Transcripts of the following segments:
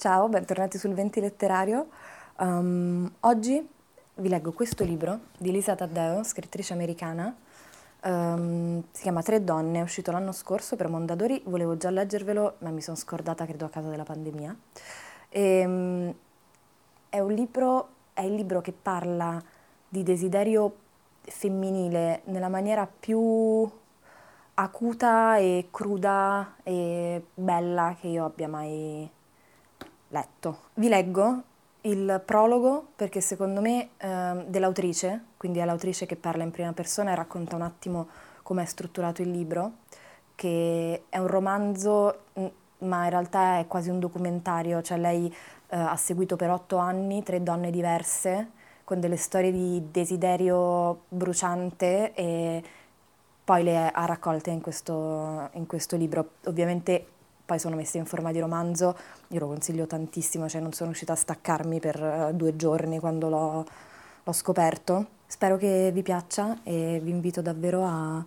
Ciao, bentornati sul Venti Letterario. Um, oggi vi leggo questo libro di Lisa Taddeo, scrittrice americana. Um, si chiama Tre donne, è uscito l'anno scorso per Mondadori. Volevo già leggervelo, ma mi sono scordata, credo, a causa della pandemia. E, um, è un libro, è il libro che parla di desiderio femminile nella maniera più acuta e cruda e bella che io abbia mai letto. Vi leggo il prologo perché secondo me eh, dell'autrice, quindi è l'autrice che parla in prima persona e racconta un attimo come è strutturato il libro, che è un romanzo ma in realtà è quasi un documentario, cioè lei eh, ha seguito per otto anni tre donne diverse con delle storie di desiderio bruciante e poi le ha raccolte in questo, in questo libro. Ovviamente poi sono messe in forma di romanzo, io lo consiglio tantissimo, cioè non sono riuscita a staccarmi per eh, due giorni quando l'ho, l'ho scoperto. Spero che vi piaccia e vi invito davvero a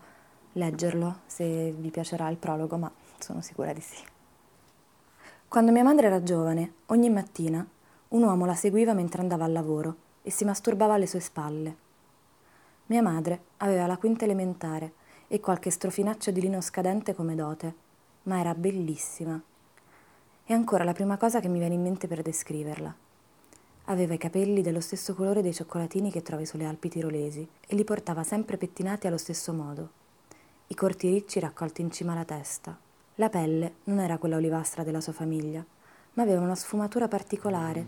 leggerlo se vi piacerà il prologo, ma sono sicura di sì. Quando mia madre era giovane, ogni mattina un uomo la seguiva mentre andava al lavoro e si masturbava alle sue spalle. Mia madre aveva la quinta elementare e qualche strofinaccio di lino scadente come dote ma era bellissima. È ancora la prima cosa che mi viene in mente per descriverla. Aveva i capelli dello stesso colore dei cioccolatini che trovi sulle Alpi tirolesi e li portava sempre pettinati allo stesso modo. I corti ricci raccolti in cima alla testa. La pelle non era quella olivastra della sua famiglia, ma aveva una sfumatura particolare,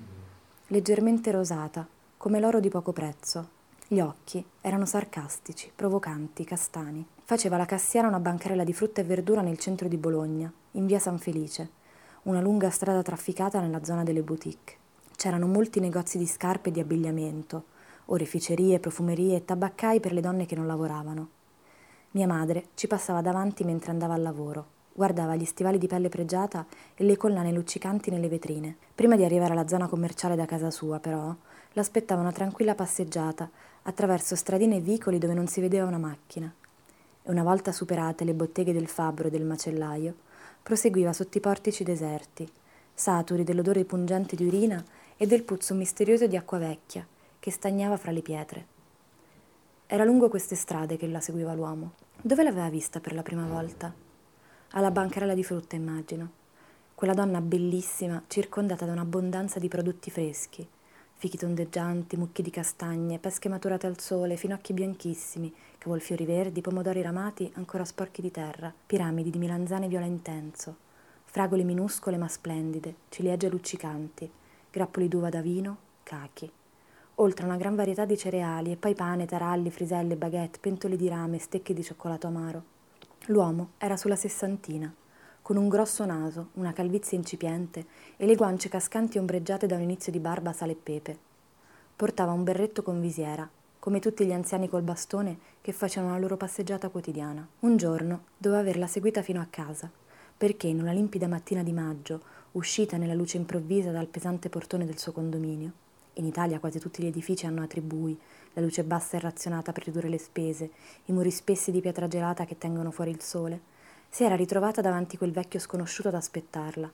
leggermente rosata, come l'oro di poco prezzo. Gli occhi erano sarcastici, provocanti, castani. Faceva la cassiera una bancarella di frutta e verdura nel centro di Bologna, in via San Felice, una lunga strada trafficata nella zona delle boutique. C'erano molti negozi di scarpe e di abbigliamento, oreficerie, profumerie e tabaccai per le donne che non lavoravano. Mia madre ci passava davanti mentre andava al lavoro. Guardava gli stivali di pelle pregiata e le collane luccicanti nelle vetrine. Prima di arrivare alla zona commerciale da casa sua, però, l'aspettava una tranquilla passeggiata attraverso stradine e vicoli dove non si vedeva una macchina e una volta superate le botteghe del fabbro e del macellaio, proseguiva sotto i portici deserti, saturi dell'odore pungente di urina e del puzzo misterioso di acqua vecchia che stagnava fra le pietre. Era lungo queste strade che la seguiva l'uomo. Dove l'aveva vista per la prima volta? Alla bancarella di frutta, immagino. Quella donna bellissima, circondata da un'abbondanza di prodotti freschi, fichi tondeggianti, mucchi di castagne, pesche maturate al sole, finocchi bianchissimi, cavolfiori verdi, pomodori ramati ancora sporchi di terra, piramidi di milanzane viola intenso, fragole minuscole ma splendide, ciliegie luccicanti, grappoli d'uva da vino, cachi. Oltre a una gran varietà di cereali e poi pane, taralli, friselle, baguette, pentole di rame, stecche di cioccolato amaro. L'uomo era sulla sessantina, con un grosso naso, una calvizie incipiente e le guance cascanti ombreggiate da un inizio di barba sale e pepe. Portava un berretto con visiera, come tutti gli anziani col bastone che facevano la loro passeggiata quotidiana. Un giorno doveva averla seguita fino a casa, perché in una limpida mattina di maggio, uscita nella luce improvvisa dal pesante portone del suo condominio, in Italia quasi tutti gli edifici hanno attribui, la luce bassa e razionata per ridurre le spese, i muri spessi di pietra gelata che tengono fuori il sole, si era ritrovata davanti quel vecchio sconosciuto ad aspettarla.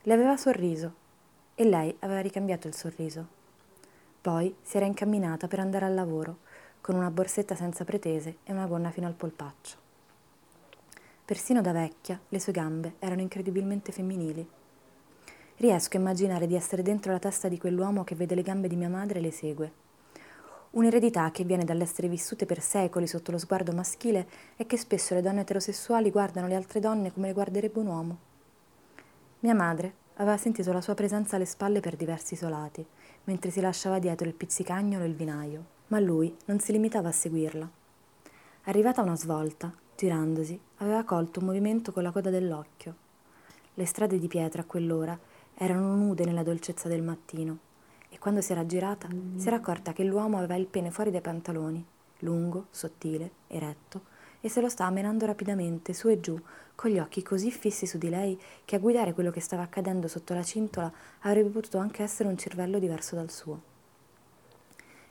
Le aveva sorriso e lei aveva ricambiato il sorriso. Poi si era incamminata per andare al lavoro, con una borsetta senza pretese e una gonna fino al polpaccio. Persino da vecchia le sue gambe erano incredibilmente femminili. Riesco a immaginare di essere dentro la testa di quell'uomo che vede le gambe di mia madre e le segue Un'eredità che viene dall'essere vissute per secoli sotto lo sguardo maschile e che spesso le donne eterosessuali guardano le altre donne come le guarderebbe un uomo. Mia madre aveva sentito la sua presenza alle spalle per diversi isolati, mentre si lasciava dietro il pizzicagnolo e il vinaio, ma lui non si limitava a seguirla. Arrivata a una svolta, girandosi, aveva colto un movimento con la coda dell'occhio. Le strade di pietra a quell'ora erano nude nella dolcezza del mattino e quando si era girata si era accorta che l'uomo aveva il pene fuori dai pantaloni, lungo, sottile, eretto, e se lo stava menando rapidamente su e giù, con gli occhi così fissi su di lei che a guidare quello che stava accadendo sotto la cintola avrebbe potuto anche essere un cervello diverso dal suo.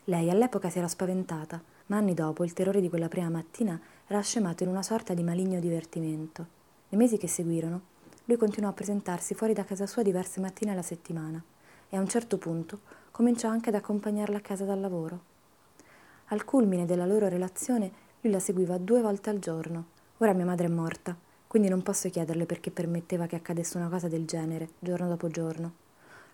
Lei all'epoca si era spaventata, ma anni dopo il terrore di quella prima mattina era scemato in una sorta di maligno divertimento. Nei mesi che seguirono, lui continuò a presentarsi fuori da casa sua diverse mattine alla settimana e a un certo punto cominciò anche ad accompagnarla a casa dal lavoro. Al culmine della loro relazione lui la seguiva due volte al giorno. Ora mia madre è morta, quindi non posso chiederle perché permetteva che accadesse una cosa del genere, giorno dopo giorno.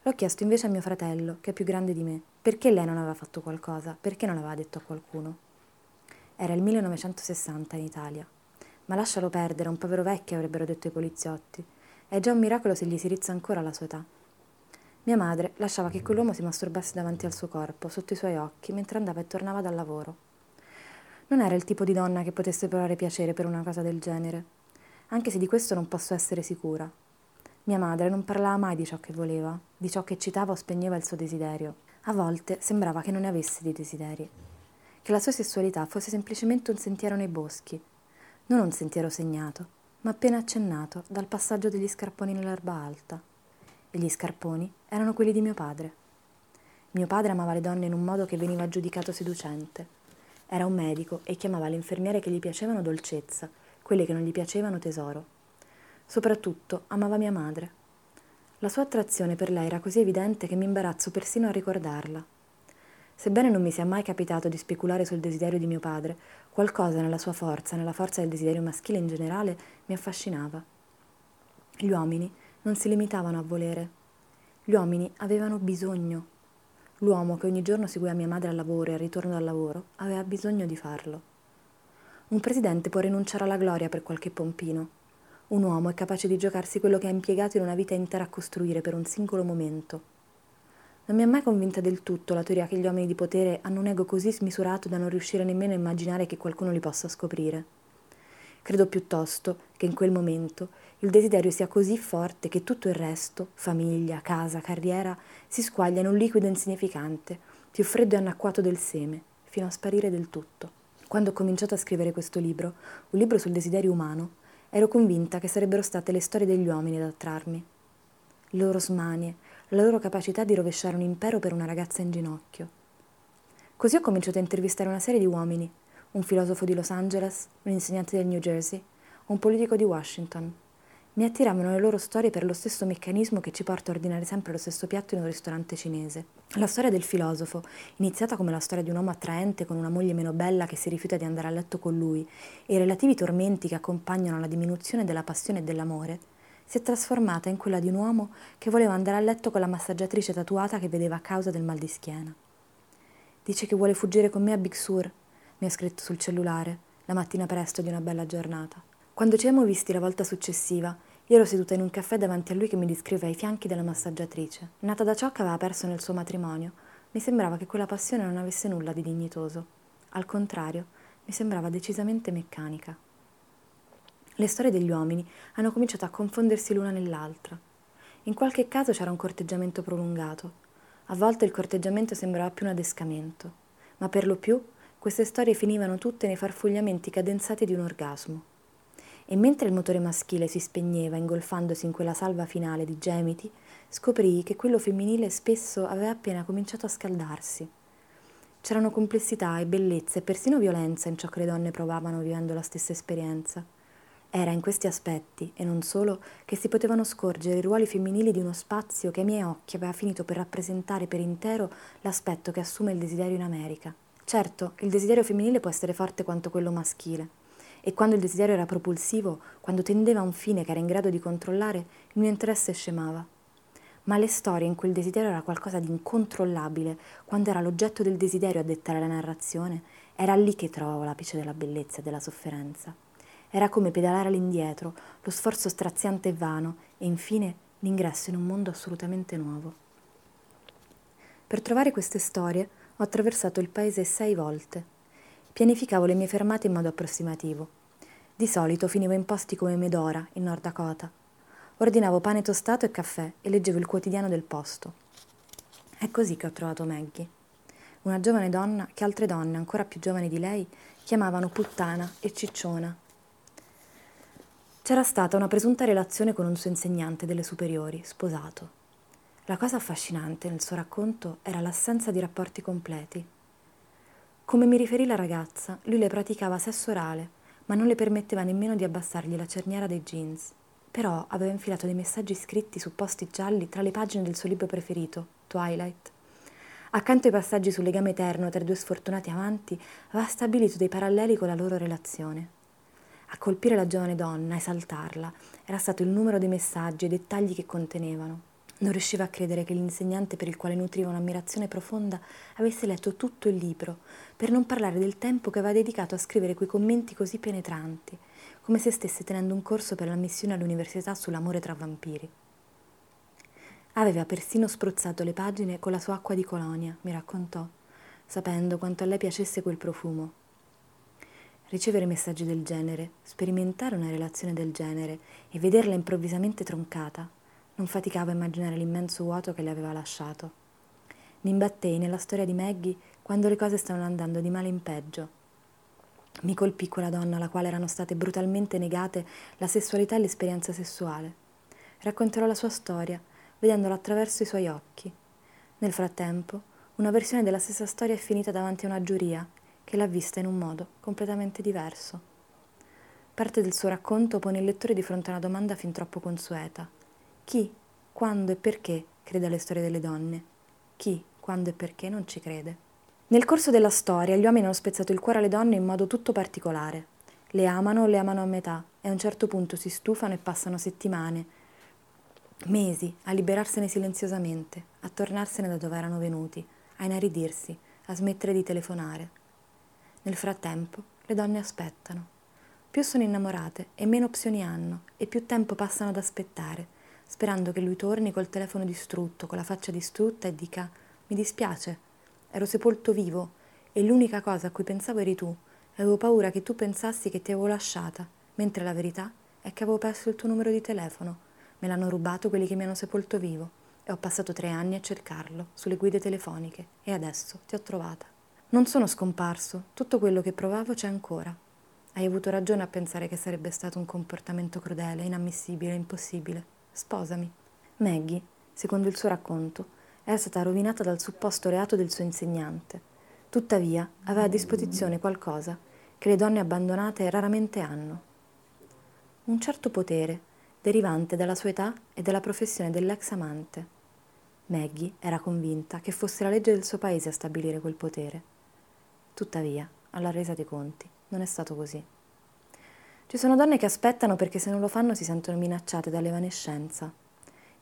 L'ho chiesto invece a mio fratello, che è più grande di me, perché lei non aveva fatto qualcosa, perché non l'aveva detto a qualcuno. Era il 1960 in Italia. Ma lascialo perdere, un povero vecchio avrebbero detto i poliziotti. È già un miracolo se gli si rizza ancora la sua età. Mia madre lasciava che quell'uomo si masturbasse davanti al suo corpo, sotto i suoi occhi, mentre andava e tornava dal lavoro. Non era il tipo di donna che potesse provare piacere per una cosa del genere, anche se di questo non posso essere sicura. Mia madre non parlava mai di ciò che voleva, di ciò che eccitava o spegneva il suo desiderio. A volte sembrava che non ne avesse di desideri, che la sua sessualità fosse semplicemente un sentiero nei boschi, non un sentiero segnato, ma appena accennato dal passaggio degli scarponi nell'erba alta. E gli scarponi erano quelli di mio padre. Mio padre amava le donne in un modo che veniva giudicato seducente. Era un medico e chiamava le infermiere che gli piacevano dolcezza, quelle che non gli piacevano tesoro. Soprattutto amava mia madre. La sua attrazione per lei era così evidente che mi imbarazzo persino a ricordarla. Sebbene non mi sia mai capitato di speculare sul desiderio di mio padre, qualcosa nella sua forza, nella forza del desiderio maschile in generale, mi affascinava. Gli uomini non si limitavano a volere. Gli uomini avevano bisogno. L'uomo che ogni giorno seguiva mia madre al lavoro e al ritorno dal lavoro aveva bisogno di farlo. Un presidente può rinunciare alla gloria per qualche pompino. Un uomo è capace di giocarsi quello che ha impiegato in una vita intera a costruire per un singolo momento. Non mi ha mai convinta del tutto la teoria che gli uomini di potere hanno un ego così smisurato da non riuscire nemmeno a immaginare che qualcuno li possa scoprire. Credo piuttosto che in quel momento il desiderio sia così forte che tutto il resto, famiglia, casa, carriera, si squaglia in un liquido insignificante, più freddo e annacquato del seme, fino a sparire del tutto. Quando ho cominciato a scrivere questo libro, un libro sul desiderio umano, ero convinta che sarebbero state le storie degli uomini ad attrarmi. Le loro smanie, la loro capacità di rovesciare un impero per una ragazza in ginocchio. Così ho cominciato a intervistare una serie di uomini, un filosofo di Los Angeles, un insegnante del New Jersey, un politico di Washington. Mi attiravano le loro storie per lo stesso meccanismo che ci porta a ordinare sempre lo stesso piatto in un ristorante cinese. La storia del filosofo, iniziata come la storia di un uomo attraente con una moglie meno bella che si rifiuta di andare a letto con lui, e i relativi tormenti che accompagnano la diminuzione della passione e dell'amore, si è trasformata in quella di un uomo che voleva andare a letto con la massaggiatrice tatuata che vedeva a causa del mal di schiena. Dice che vuole fuggire con me a Big Sur, mi ha scritto sul cellulare, la mattina presto di una bella giornata. Quando ci siamo visti la volta successiva, io ero seduta in un caffè davanti a lui che mi descriveva i fianchi della massaggiatrice. Nata da ciò che aveva perso nel suo matrimonio, mi sembrava che quella passione non avesse nulla di dignitoso. Al contrario, mi sembrava decisamente meccanica. Le storie degli uomini hanno cominciato a confondersi l'una nell'altra. In qualche caso c'era un corteggiamento prolungato. A volte il corteggiamento sembrava più un adescamento, ma per lo più queste storie finivano tutte nei farfugliamenti cadenzati di un orgasmo. E mentre il motore maschile si spegneva ingolfandosi in quella salva finale di gemiti, scoprii che quello femminile spesso aveva appena cominciato a scaldarsi. C'erano complessità e bellezza e persino violenza in ciò che le donne provavano vivendo la stessa esperienza. Era in questi aspetti, e non solo, che si potevano scorgere i ruoli femminili di uno spazio che ai miei occhi aveva finito per rappresentare per intero l'aspetto che assume il desiderio in America. Certo, il desiderio femminile può essere forte quanto quello maschile, e quando il desiderio era propulsivo, quando tendeva a un fine che era in grado di controllare, il mio interesse scemava. Ma le storie in cui il desiderio era qualcosa di incontrollabile, quando era l'oggetto del desiderio a dettare la narrazione, era lì che trovavo l'apice della bellezza e della sofferenza. Era come pedalare all'indietro, lo sforzo straziante e vano, e infine l'ingresso in un mondo assolutamente nuovo. Per trovare queste storie ho attraversato il paese sei volte. Pianificavo le mie fermate in modo approssimativo. Di solito finivo in posti come Medora, in Nord Dakota. Ordinavo pane tostato e caffè e leggevo il quotidiano del posto. È così che ho trovato Maggie, una giovane donna che altre donne, ancora più giovani di lei, chiamavano puttana e cicciona. C'era stata una presunta relazione con un suo insegnante delle superiori, sposato. La cosa affascinante nel suo racconto era l'assenza di rapporti completi. Come mi riferì la ragazza, lui le praticava sesso orale, ma non le permetteva nemmeno di abbassargli la cerniera dei jeans. Però aveva infilato dei messaggi scritti su posti gialli tra le pagine del suo libro preferito, Twilight. Accanto ai passaggi sul legame eterno tra i due sfortunati amanti, aveva stabilito dei paralleli con la loro relazione. A colpire la giovane donna, esaltarla, era stato il numero dei messaggi e i dettagli che contenevano. Non riusciva a credere che l'insegnante per il quale nutriva un'ammirazione profonda avesse letto tutto il libro, per non parlare del tempo che aveva dedicato a scrivere quei commenti così penetranti, come se stesse tenendo un corso per l'ammissione all'università sull'amore tra vampiri. Aveva persino spruzzato le pagine con la sua acqua di colonia, mi raccontò, sapendo quanto a lei piacesse quel profumo. Ricevere messaggi del genere, sperimentare una relazione del genere e vederla improvvisamente troncata non faticavo a immaginare l'immenso vuoto che le aveva lasciato. Mi imbattei nella storia di Maggie quando le cose stavano andando di male in peggio. Mi colpì quella donna alla quale erano state brutalmente negate la sessualità e l'esperienza sessuale. Racconterò la sua storia, vedendola attraverso i suoi occhi. Nel frattempo, una versione della stessa storia è finita davanti a una giuria che l'ha vista in un modo completamente diverso. Parte del suo racconto pone il lettore di fronte a una domanda fin troppo consueta. Chi, quando e perché crede alle storie delle donne? Chi, quando e perché non ci crede? Nel corso della storia gli uomini hanno spezzato il cuore alle donne in modo tutto particolare. Le amano o le amano a metà e a un certo punto si stufano e passano settimane, mesi a liberarsene silenziosamente, a tornarsene da dove erano venuti, a inaridirsi, a smettere di telefonare. Nel frattempo le donne aspettano. Più sono innamorate e meno opzioni hanno e più tempo passano ad aspettare sperando che lui torni col telefono distrutto, con la faccia distrutta e dica mi dispiace, ero sepolto vivo e l'unica cosa a cui pensavo eri tu avevo paura che tu pensassi che ti avevo lasciata, mentre la verità è che avevo perso il tuo numero di telefono, me l'hanno rubato quelli che mi hanno sepolto vivo e ho passato tre anni a cercarlo sulle guide telefoniche e adesso ti ho trovata. Non sono scomparso, tutto quello che provavo c'è ancora. Hai avuto ragione a pensare che sarebbe stato un comportamento crudele, inammissibile, impossibile. Sposami. Maggie, secondo il suo racconto, era stata rovinata dal supposto reato del suo insegnante. Tuttavia, aveva a disposizione qualcosa che le donne abbandonate raramente hanno. Un certo potere, derivante dalla sua età e dalla professione dell'ex amante. Maggie era convinta che fosse la legge del suo paese a stabilire quel potere. Tuttavia, alla resa dei conti, non è stato così. Ci sono donne che aspettano perché se non lo fanno si sentono minacciate dall'evanescenza.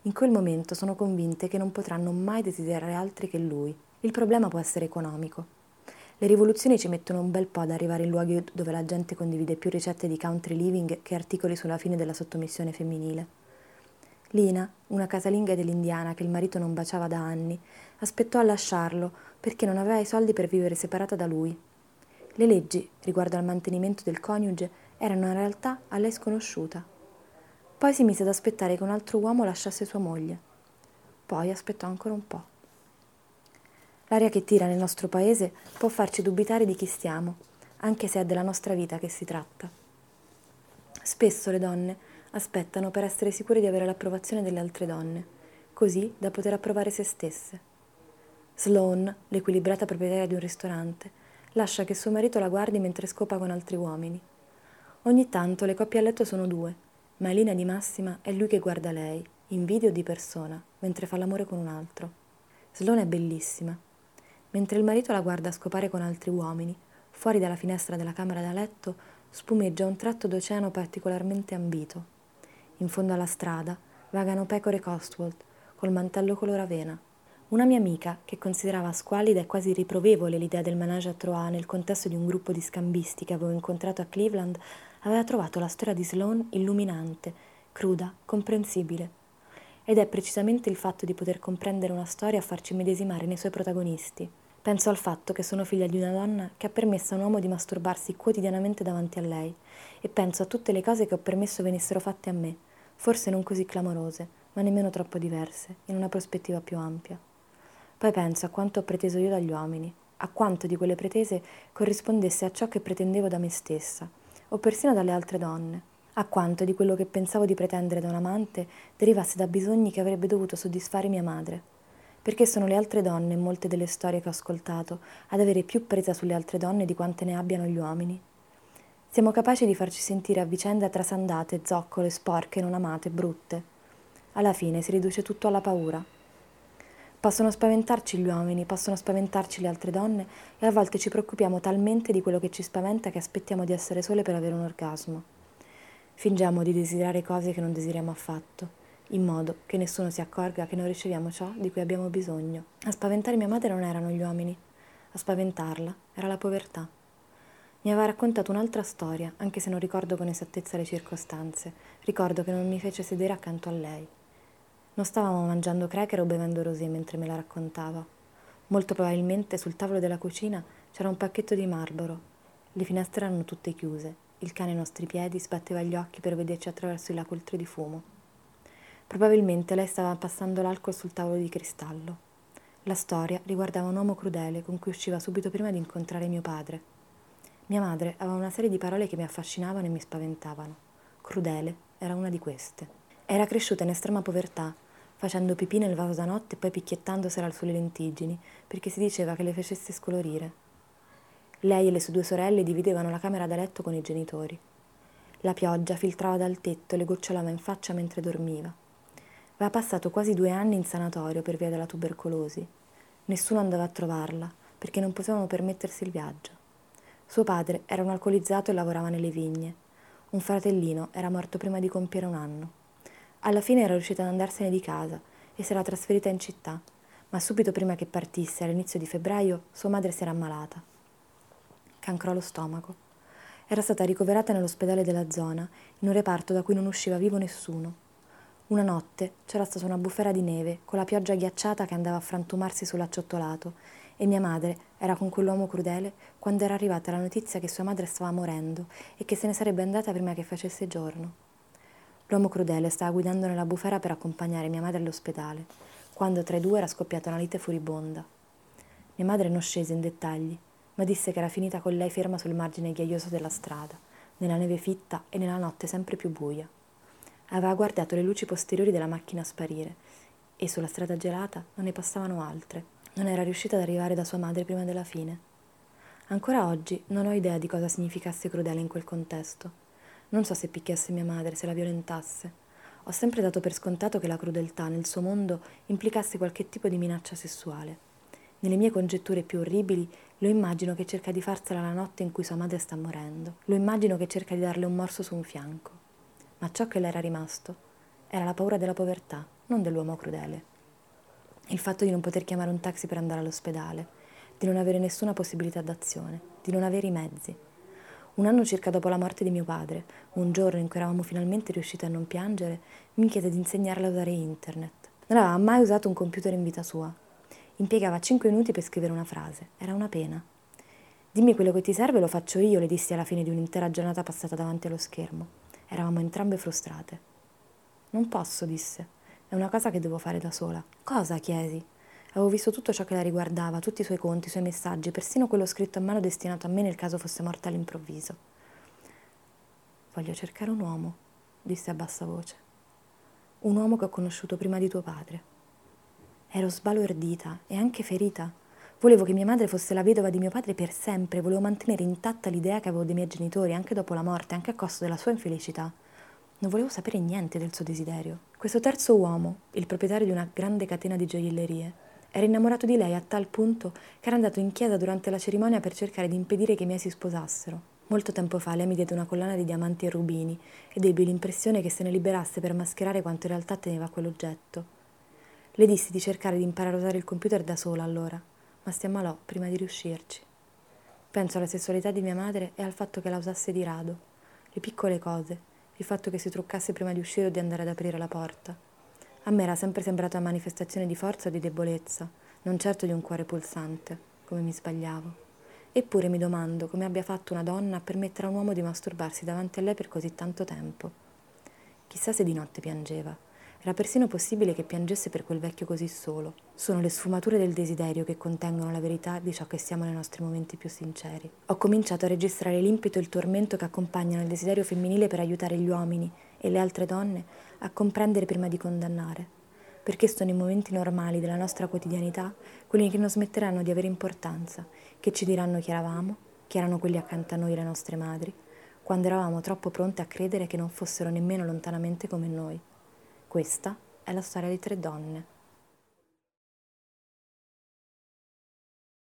In quel momento sono convinte che non potranno mai desiderare altri che lui. Il problema può essere economico. Le rivoluzioni ci mettono un bel po' ad arrivare in luoghi dove la gente condivide più ricette di country living che articoli sulla fine della sottomissione femminile. Lina, una casalinga dell'Indiana che il marito non baciava da anni, aspettò a lasciarlo perché non aveva i soldi per vivere separata da lui. Le leggi riguardo al mantenimento del coniuge erano in realtà a lei sconosciuta. Poi si mise ad aspettare che un altro uomo lasciasse sua moglie. Poi aspettò ancora un po'. L'aria che tira nel nostro paese può farci dubitare di chi stiamo, anche se è della nostra vita che si tratta. Spesso le donne aspettano per essere sicure di avere l'approvazione delle altre donne, così da poter approvare se stesse. Sloane, l'equilibrata proprietaria di un ristorante, lascia che suo marito la guardi mentre scopa con altri uomini. Ogni tanto le coppie a letto sono due, ma in linea di massima è lui che guarda lei, in video di persona, mentre fa l'amore con un altro. Sloane è bellissima. Mentre il marito la guarda scopare con altri uomini, fuori dalla finestra della camera da letto spumeggia un tratto d'oceano particolarmente ambito. In fondo alla strada vagano pecore Costwold, col mantello color avena. Una mia amica, che considerava squallida e quasi riprovevole l'idea del menage a Troyes nel contesto di un gruppo di scambisti che avevo incontrato a Cleveland, aveva trovato la storia di Sloane illuminante, cruda, comprensibile. Ed è precisamente il fatto di poter comprendere una storia a farci medesimare nei suoi protagonisti. Penso al fatto che sono figlia di una donna che ha permesso a un uomo di masturbarsi quotidianamente davanti a lei e penso a tutte le cose che ho permesso venissero fatte a me, forse non così clamorose, ma nemmeno troppo diverse, in una prospettiva più ampia. Poi penso a quanto ho preteso io dagli uomini, a quanto di quelle pretese corrispondesse a ciò che pretendevo da me stessa, o persino dalle altre donne, a quanto di quello che pensavo di pretendere da un amante derivasse da bisogni che avrebbe dovuto soddisfare mia madre. Perché sono le altre donne, in molte delle storie che ho ascoltato, ad avere più presa sulle altre donne di quante ne abbiano gli uomini. Siamo capaci di farci sentire a vicenda trasandate, zoccole, sporche, non amate, brutte. Alla fine si riduce tutto alla paura. Possono spaventarci gli uomini, possono spaventarci le altre donne e a volte ci preoccupiamo talmente di quello che ci spaventa che aspettiamo di essere sole per avere un orgasmo. Fingiamo di desiderare cose che non desideriamo affatto, in modo che nessuno si accorga che non riceviamo ciò di cui abbiamo bisogno. A spaventare mia madre non erano gli uomini, a spaventarla era la povertà. Mi aveva raccontato un'altra storia, anche se non ricordo con esattezza le circostanze. Ricordo che non mi fece sedere accanto a lei. Non stavamo mangiando cracker o bevendo rosé mentre me la raccontava. Molto probabilmente sul tavolo della cucina c'era un pacchetto di Marlboro. Le finestre erano tutte chiuse. Il cane ai nostri piedi sbatteva gli occhi per vederci attraverso i lacultri di fumo. Probabilmente lei stava passando l'alcol sul tavolo di cristallo. La storia riguardava un uomo crudele con cui usciva subito prima di incontrare mio padre. Mia madre aveva una serie di parole che mi affascinavano e mi spaventavano. Crudele era una di queste. Era cresciuta in estrema povertà facendo pipì nel vaso da notte e poi picchiettandosela sulle lentiggini, perché si diceva che le facesse scolorire. Lei e le sue due sorelle dividevano la camera da letto con i genitori. La pioggia filtrava dal tetto e le gocciolava in faccia mentre dormiva. Aveva passato quasi due anni in sanatorio per via della tubercolosi. Nessuno andava a trovarla, perché non potevano permettersi il viaggio. Suo padre era un alcolizzato e lavorava nelle vigne. Un fratellino era morto prima di compiere un anno. Alla fine era riuscita ad andarsene di casa e si era trasferita in città, ma subito prima che partisse, all'inizio di febbraio, sua madre si era ammalata. Cancro allo stomaco. Era stata ricoverata nell'ospedale della zona, in un reparto da cui non usciva vivo nessuno. Una notte c'era stata una bufera di neve, con la pioggia ghiacciata che andava a frantumarsi sull'acciottolato, e mia madre era con quell'uomo crudele quando era arrivata la notizia che sua madre stava morendo e che se ne sarebbe andata prima che facesse giorno. L'uomo crudele stava guidando nella bufera per accompagnare mia madre all'ospedale, quando tra i due era scoppiata una lite furibonda. Mia madre non scese in dettagli, ma disse che era finita con lei ferma sul margine ghiaioso della strada, nella neve fitta e nella notte sempre più buia. Aveva guardato le luci posteriori della macchina sparire e sulla strada gelata non ne passavano altre. Non era riuscita ad arrivare da sua madre prima della fine. Ancora oggi non ho idea di cosa significasse crudele in quel contesto. Non so se picchiasse mia madre, se la violentasse. Ho sempre dato per scontato che la crudeltà nel suo mondo implicasse qualche tipo di minaccia sessuale. Nelle mie congetture più orribili lo immagino che cerca di farsela la notte in cui sua madre sta morendo. Lo immagino che cerca di darle un morso su un fianco. Ma ciò che le era rimasto era la paura della povertà, non dell'uomo crudele. Il fatto di non poter chiamare un taxi per andare all'ospedale, di non avere nessuna possibilità d'azione, di non avere i mezzi, un anno circa dopo la morte di mio padre, un giorno in cui eravamo finalmente riusciti a non piangere, mi chiese di insegnarle a usare internet. Non aveva mai usato un computer in vita sua. Impiegava cinque minuti per scrivere una frase. Era una pena. Dimmi quello che ti serve, lo faccio io, le dissi alla fine di un'intera giornata passata davanti allo schermo. Eravamo entrambe frustrate. Non posso, disse. È una cosa che devo fare da sola. Cosa? chiesi. Avevo visto tutto ciò che la riguardava, tutti i suoi conti, i suoi messaggi, persino quello scritto a mano destinato a me nel caso fosse morta all'improvviso. Voglio cercare un uomo, disse a bassa voce. Un uomo che ho conosciuto prima di tuo padre. Ero sbalordita e anche ferita. Volevo che mia madre fosse la vedova di mio padre per sempre, volevo mantenere intatta l'idea che avevo dei miei genitori, anche dopo la morte, anche a costo della sua infelicità. Non volevo sapere niente del suo desiderio. Questo terzo uomo, il proprietario di una grande catena di gioiellerie, era innamorato di lei a tal punto che era andato in chiesa durante la cerimonia per cercare di impedire che i miei si sposassero. Molto tempo fa lei mi diede una collana di diamanti e rubini ed ebbi l'impressione che se ne liberasse per mascherare quanto in realtà teneva quell'oggetto. Le dissi di cercare di imparare a usare il computer da sola allora, ma si ammalò prima di riuscirci. Penso alla sessualità di mia madre e al fatto che la usasse di rado, le piccole cose, il fatto che si truccasse prima di uscire o di andare ad aprire la porta. A me era sempre sembrata manifestazione di forza o di debolezza, non certo di un cuore pulsante, come mi sbagliavo. Eppure mi domando come abbia fatto una donna a permettere a un uomo di masturbarsi davanti a lei per così tanto tempo. Chissà se di notte piangeva. Era persino possibile che piangesse per quel vecchio così solo. Sono le sfumature del desiderio che contengono la verità di ciò che siamo nei nostri momenti più sinceri. Ho cominciato a registrare l'impeto e il tormento che accompagnano il desiderio femminile per aiutare gli uomini e le altre donne a comprendere prima di condannare. Perché sono i momenti normali della nostra quotidianità quelli che non smetteranno di avere importanza, che ci diranno chi eravamo, chi erano quelli accanto a noi le nostre madri, quando eravamo troppo pronte a credere che non fossero nemmeno lontanamente come noi. Questa è la storia di tre donne.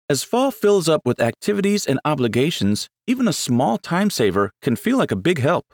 As fall fills up with activities and obligations, even a small time saver can feel like a big help.